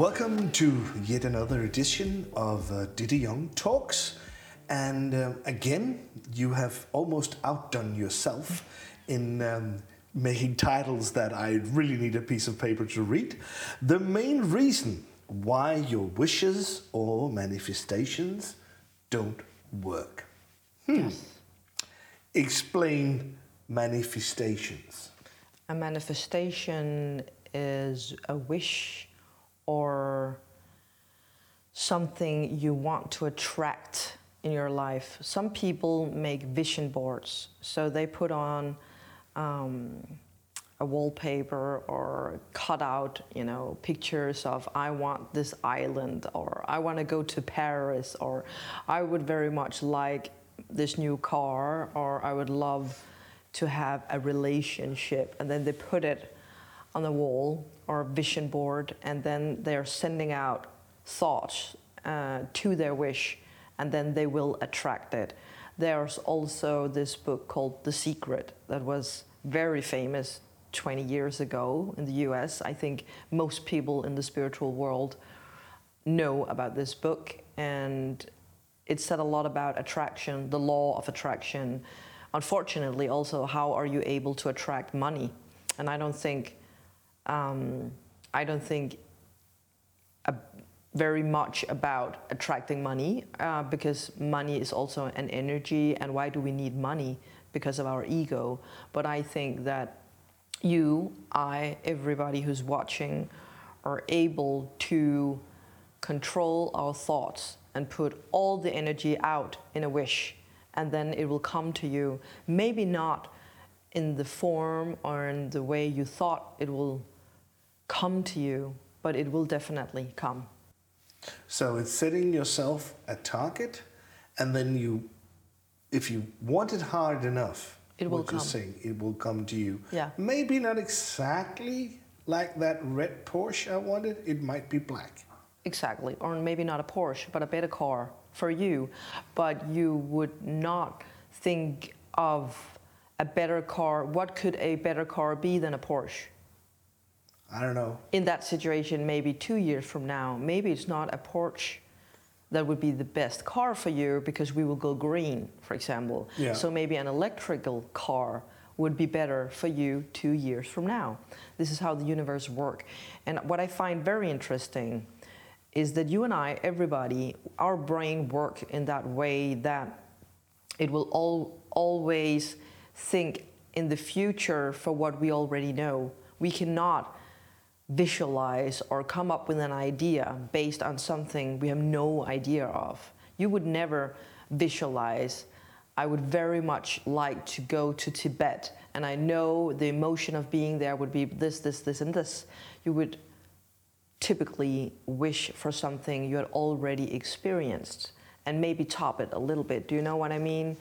Welcome to yet another edition of uh, Diddy Young Talks. And um, again, you have almost outdone yourself in um, making titles that I really need a piece of paper to read. The main reason why your wishes or manifestations don't work. Yes. Explain manifestations. A manifestation is a wish or something you want to attract in your life. Some people make vision boards, so they put on um, a wallpaper or cut out, you know, pictures of I want this island or I want to go to Paris or I would very much like this new car or I would love to have a relationship and then they put it on the wall or a vision board and then they're sending out thoughts uh, to their wish and then they will attract it. There's also this book called The Secret that was very famous 20 years ago in the US. I think most people in the spiritual world know about this book and it said a lot about attraction, the law of attraction. Unfortunately, also, how are you able to attract money? And I don't think, um, I don't think a, very much about attracting money uh, because money is also an energy. And why do we need money? Because of our ego. But I think that you, I, everybody who's watching are able to control our thoughts and put all the energy out in a wish, and then it will come to you. Maybe not in the form or in the way you thought it will come to you, but it will definitely come. So it's setting yourself a target, and then you, if you want it hard enough, It will come. saying, it will come to you. Yeah. Maybe not exactly like that red Porsche I wanted. It might be black. Exactly, or maybe not a Porsche, but a better car for you. But you would not think of a better car. What could a better car be than a Porsche? I don't know. In that situation, maybe two years from now, maybe it's not a Porsche that would be the best car for you because we will go green, for example. Yeah. So maybe an electrical car would be better for you two years from now. This is how the universe works. And what I find very interesting is that you and I, everybody, our brain work in that way that it will all, always think in the future for what we already know. We cannot visualize or come up with an idea based on something we have no idea of. You would never visualize, I would very much like to go to Tibet, and I know the emotion of being there would be this, this, this, and this. You would typically wish for something you had already experienced and maybe top it a little bit. Do you know what I mean?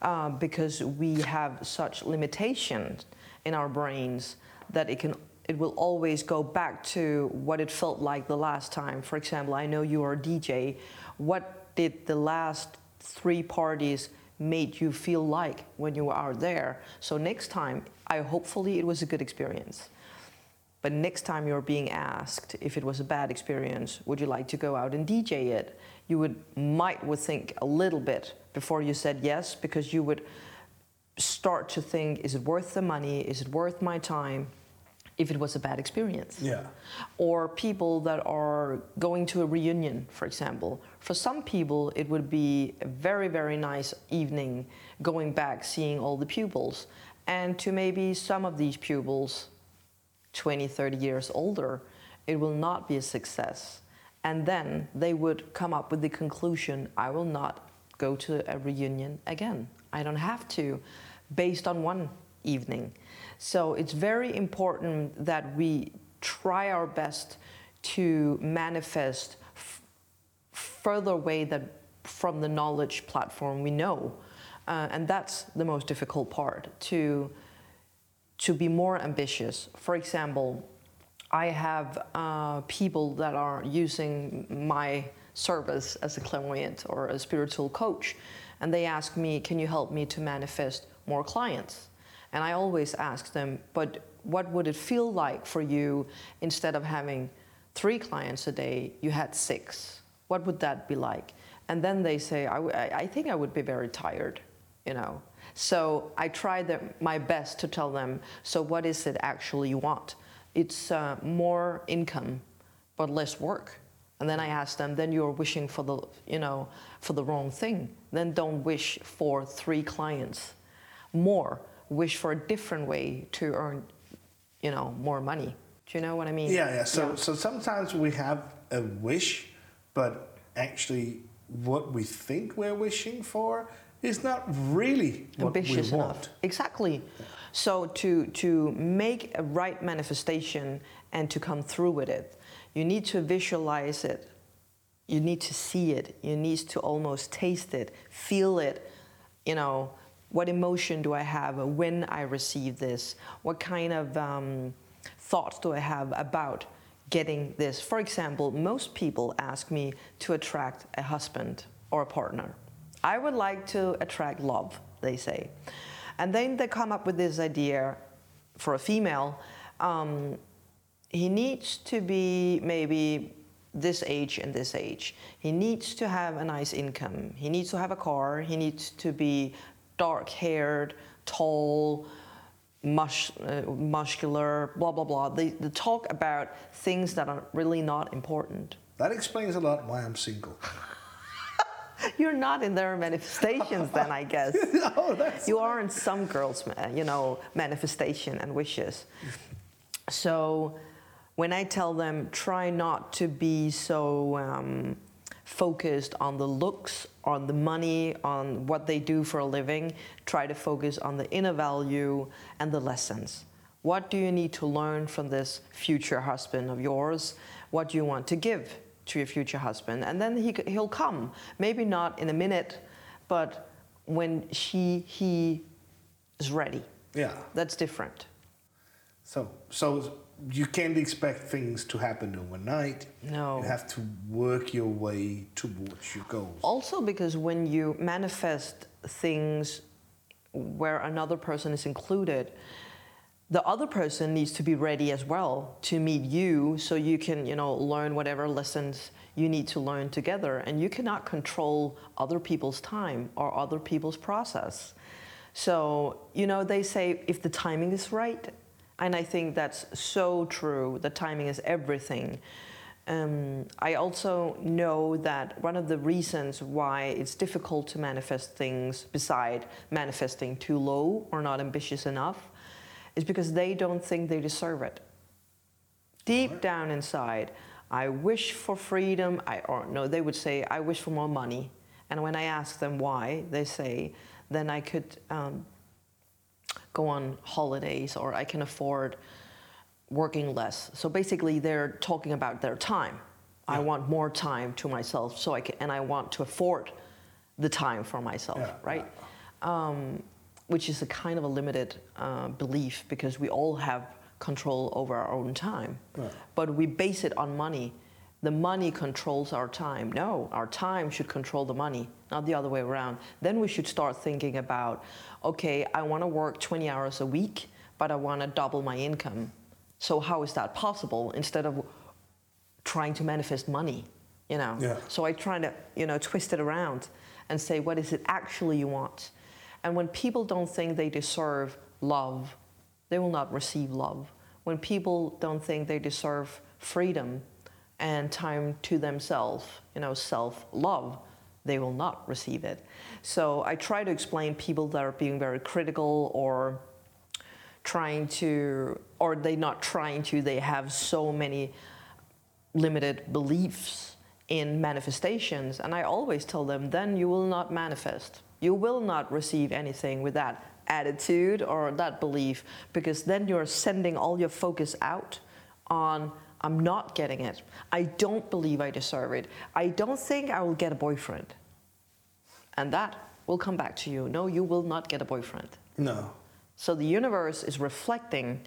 Uh, because we have such limitations in our brains that it can it will always go back to what it felt like the last time. For example, I know you are a DJ. What did the last three parties made you feel like when you are there? So next time, I hopefully it was a good experience. But next time you're being asked if it was a bad experience, would you like to go out and DJ it? You would might would think a little bit before you said yes, because you would start to think, is it worth the money? Is it worth my time? If it was a bad experience. Yeah. Or people that are going to a reunion, for example. For some people, it would be a very, very nice evening going back, seeing all the pupils. And to maybe some of these pupils, 20, 30 years older, it will not be a success. And then they would come up with the conclusion I will not go to a reunion again. I don't have to, based on one evening. So it's very important that we try our best to manifest further away than from the knowledge platform we know. Uh, and that's the most difficult part to to be more ambitious. For example, I have uh, people that are using my service as a clairvoyant or a spiritual coach, and they ask me, "Can you help me to manifest more clients?" And I always ask them, "But what would it feel like for you instead of having three clients a day, you had six. What would that be like? And then they say, I, think I would be very tired, you know. So I try the, my best to tell them, so what is it actually you want? It's uh, more income, but less work. And then I ask them, then you're wishing for the, you know, for the wrong thing. Then don't wish for three clients more. Wish for a different way to earn, you know, more money. Do you know what I mean? Yeah, yeah. So, so sometimes we have a wish, but actually, what we think we're wishing for is not really what ambitious we enough. want. Exactly. So to to make a right manifestation and to come through with it, you need to visualize it. You need to see it. You need to almost taste it, feel it. You know, what emotion do I have when I receive this? What kind of um, thoughts do I have about getting this? For example, most people ask me to attract a husband or a partner. I would like to attract love, they say. And then they come up with this idea for a female. Um, he needs to be maybe this age and this age. He needs to have a nice income. He needs to have a car. He needs to be dark haired, tall, mus- uh, muscular, blah, blah, blah. They, they talk about things that are really not important. That explains a lot why I'm single. You're not in their manifestations, then, I guess. oh, that's You are in some girls', you know, manifestation and wishes. So when I tell them, try not to be so um, focused on the looks, on the money, on what they do for a living, try to focus on the inner value and the lessons. What do you need to learn from this future husband of yours? What do you want to give to your future husband? And then he, he'll come. Maybe not in a minute, but when she, he is ready. yeah. That's different. So, so you can't expect things to happen overnight. No. You have to work your way towards your goals. Also, because when you manifest things where another person is included, the other person needs to be ready as well to meet you so you can, you know, learn whatever lessons you need to learn together. And you cannot control other people's time or other people's process. So, you know, they say if the timing is right, and I think that's so true, the timing is everything. Um, I also know that one of the reasons why it's difficult to manifest things, beside manifesting too low or not ambitious enough, is because they don't think they deserve it. Deep down inside, I wish for freedom. I or no, they would say I wish for more money. And when I ask them why, they say then I could um, go on holidays or I can afford working less. So basically, they're talking about their time. I want more time to myself, so I can, and I want to afford the time for myself, Yeah, right? Um, which is a kind of a limited uh, belief because we all have control over our own time, Right. but we base it on money. The money controls our time. No, our time should control the money, not the other way around. Then we should start thinking about, okay, I want to work 20 hours a week, but I want to double my income. So how is that possible? Instead of trying to manifest money, you know. Yeah. So I try to, you know, twist it around and say, what is it actually you want? And when people don't think they deserve love, they will not receive love. When people don't think they deserve freedom and time to themselves, you know, self-love, they will not receive it. So I try to explain people that are being very critical or trying to, or they not trying to, they have so many limited beliefs in manifestations. And I always tell them, then you will not manifest. You will not receive anything with that attitude or that belief because then you're sending all your focus out on, I'm not getting it. I don't believe I deserve it. I don't think I will get a boyfriend. And that will come back to you. No, you will not get a boyfriend. No. So the universe is reflecting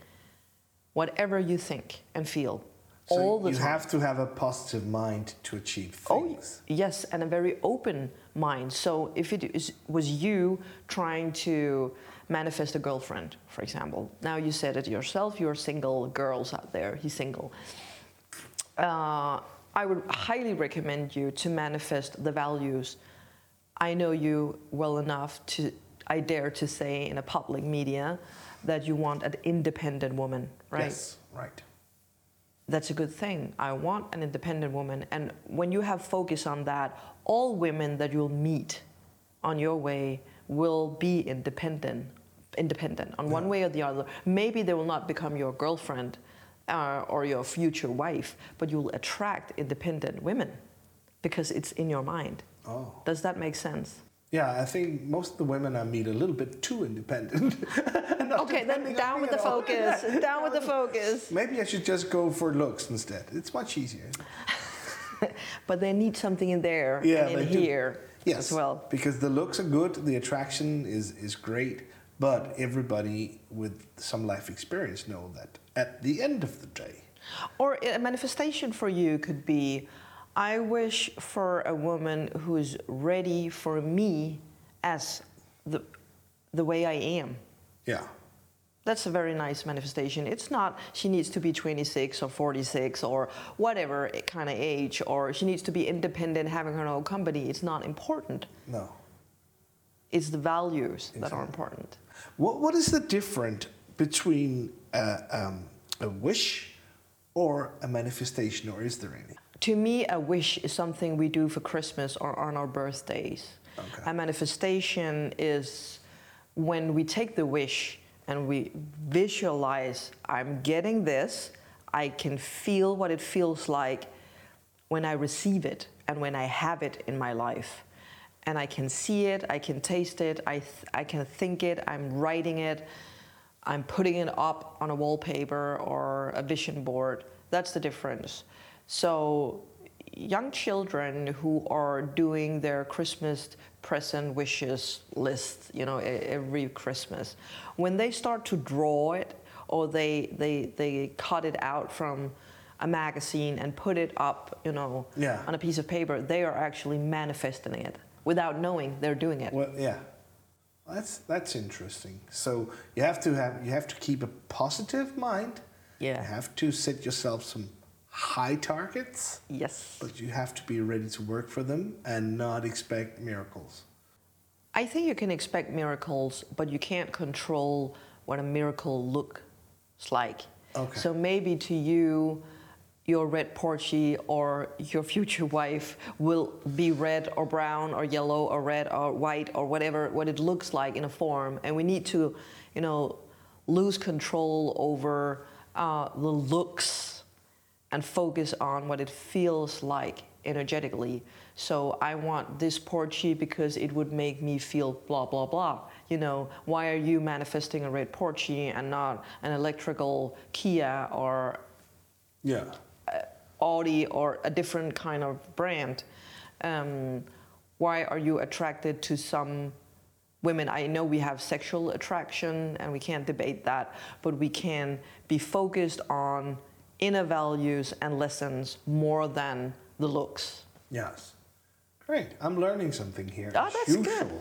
whatever you think and feel So all the you time. have to have a positive mind to achieve things. Oh, things. yes, and a very open mind. So if it is, was you trying to manifest a girlfriend, for example, now you said it yourself, you're single, girls out there, he's single. uh, I would highly recommend you to manifest the values. I know you well enough to, I dare to say in a public media, that you want an independent woman, right? Yes, right. That's a good thing. I want an independent woman. And when you have focus on that, all women that you'll meet on your way will be independent, independent on one way or the other. Maybe they will not become your girlfriend uh, or your future wife, but you'll attract independent women because it's in your mind. Oh. Does that make sense? Yeah, I think most of the women I meet are a little bit too independent. Okay, then down with the focus. Down with the focus. Maybe I should just go for looks instead. It's much easier. But they need something in there Yeah, and in here Yes, as well. because the looks are good, the attraction is, is great, but everybody with some life experience know that at the end of the day, Or a manifestation for you could be I wish for a woman who's ready for me as the, the way I am. yeah, That's a very nice manifestation. It's not she needs to be 26 or 46 or whatever kind of age, or she needs to be independent, having her own company. It's not important. no. It's the values that are important. What, what is the difference between a, um, a wish or a manifestation, or is there any? To me, a wish is something we do for Christmas or on our birthdays. Okay. A manifestation is when we take the wish and we visualize, I'm getting this, I can feel what it feels like when I receive it and when I have it in my life. And I can see it, I can taste it, I, th- I can think it, I'm writing it, I'm putting it up on a wallpaper or a vision board. That's the difference. So, young children who are doing their Christmas present wishes list, you know, every Christmas, when they start to draw it or they, they, they cut it out from a magazine and put it up, you know, Yeah. on a piece of paper, they are actually manifesting it without knowing they're doing it. Well, yeah, that's that's interesting. So you have to have you have to keep a positive mind. Yeah. You have to set yourself some high targets, Yes. but you have to be ready to work for them and not expect miracles. I think you can expect miracles, but you can't control what a miracle looks like. Okay. So maybe to you, your red Porsche or your future wife will be red or brown or yellow or red or white or whatever what it looks like in a form, and we need to, you know, lose control over uh, the looks and focus on what it feels like energetically. So I want this Porsche because it would make me feel blah blah blah. You know, why are you manifesting a red Porsche and not an electrical Kia or Yeah. Audi or a different kind of brand? Um, why are you attracted to some women? I know we have sexual attraction and we can't debate that, but we can be focused on inner values and lessons more than the looks. Yes. Great. I'm learning something here. Oh, that's good.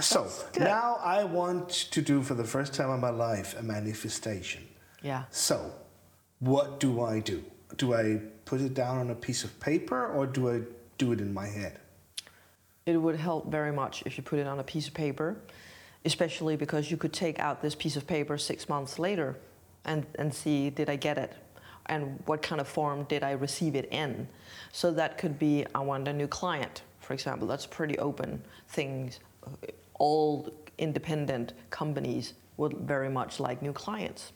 So That's good. now I want to do for the first time in my life a manifestation. Yeah. So, what do I do? Do I put it down on a piece of paper or do I do it in my head? It would help very much if you put it on a piece of paper, especially because you could take out this piece of paper six months later and, and see did I get it? And what kind of form did I receive it in? So that could be I want a new client, for example. That's pretty open things. All independent companies would very much like new clients.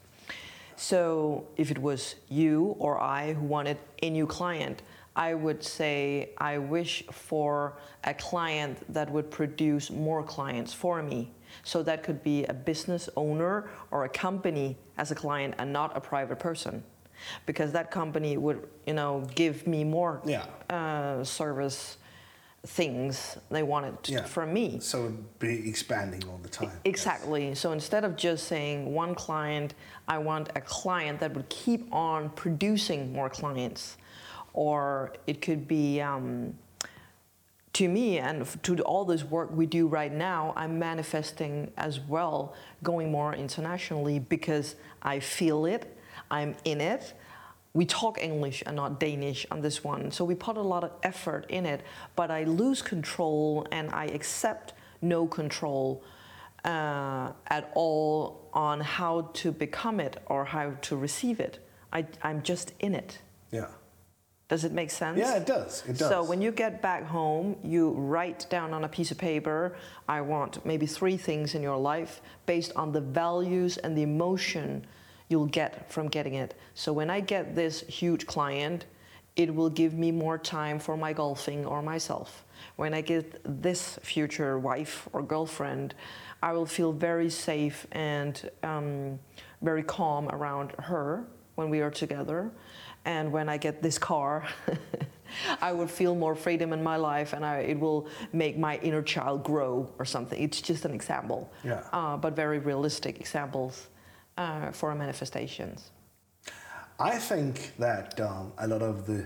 So if it was you or I who wanted a new client, I would say I wish for a client that would produce more clients for me. So that could be a business owner or a company as a client and not a private person. Because that company would, you know, give me more Yeah. uh, service things they wanted Yeah. from me. So it'd be expanding all the time. Exactly. So instead of just saying one client, I want a client that would keep on producing more clients. Or it could be, um, to me and to all this work we do right now, I'm manifesting as well going more internationally because I feel it, I'm in it. we talk English and not Danish on this one. So we put a lot of effort in it, but I lose control and I accept no control uh, at all on how to become it or how to receive it. I, I'm just in it. Yeah. Does it make sense? Yeah, it does. It does. So when you get back home, you write down on a piece of paper, I want maybe three things in your life based on the values and the emotion you'll get from getting it. So when I get this huge client, it will give me more time for my golfing or myself. When I get this future wife or girlfriend, I will feel very safe and um, very calm around her when we are together. And when I get this car, I will feel more freedom in my life and I, it will make my inner child grow or something. It's just an example, Yeah. uh, but very realistic examples uh, for manifestations. I think that um, a lot of the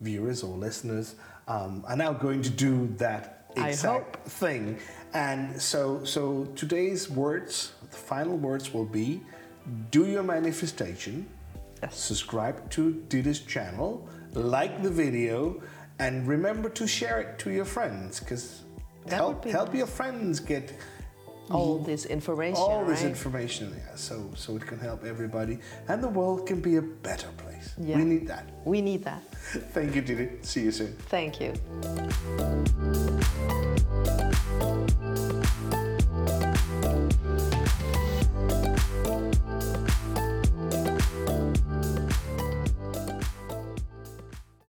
viewers or listeners um, are now going to do that exact thing. And so, so today's words, the final words will be do your manifestation, Yes. subscribe to Dida's channel, like the video, and remember to share it to your friends because help, help nice. your friends get All this information, all this information yeah, so so it can help everybody and the world can be a better place Yeah. we need that we need that. thank you Didi. see you soon Thank you.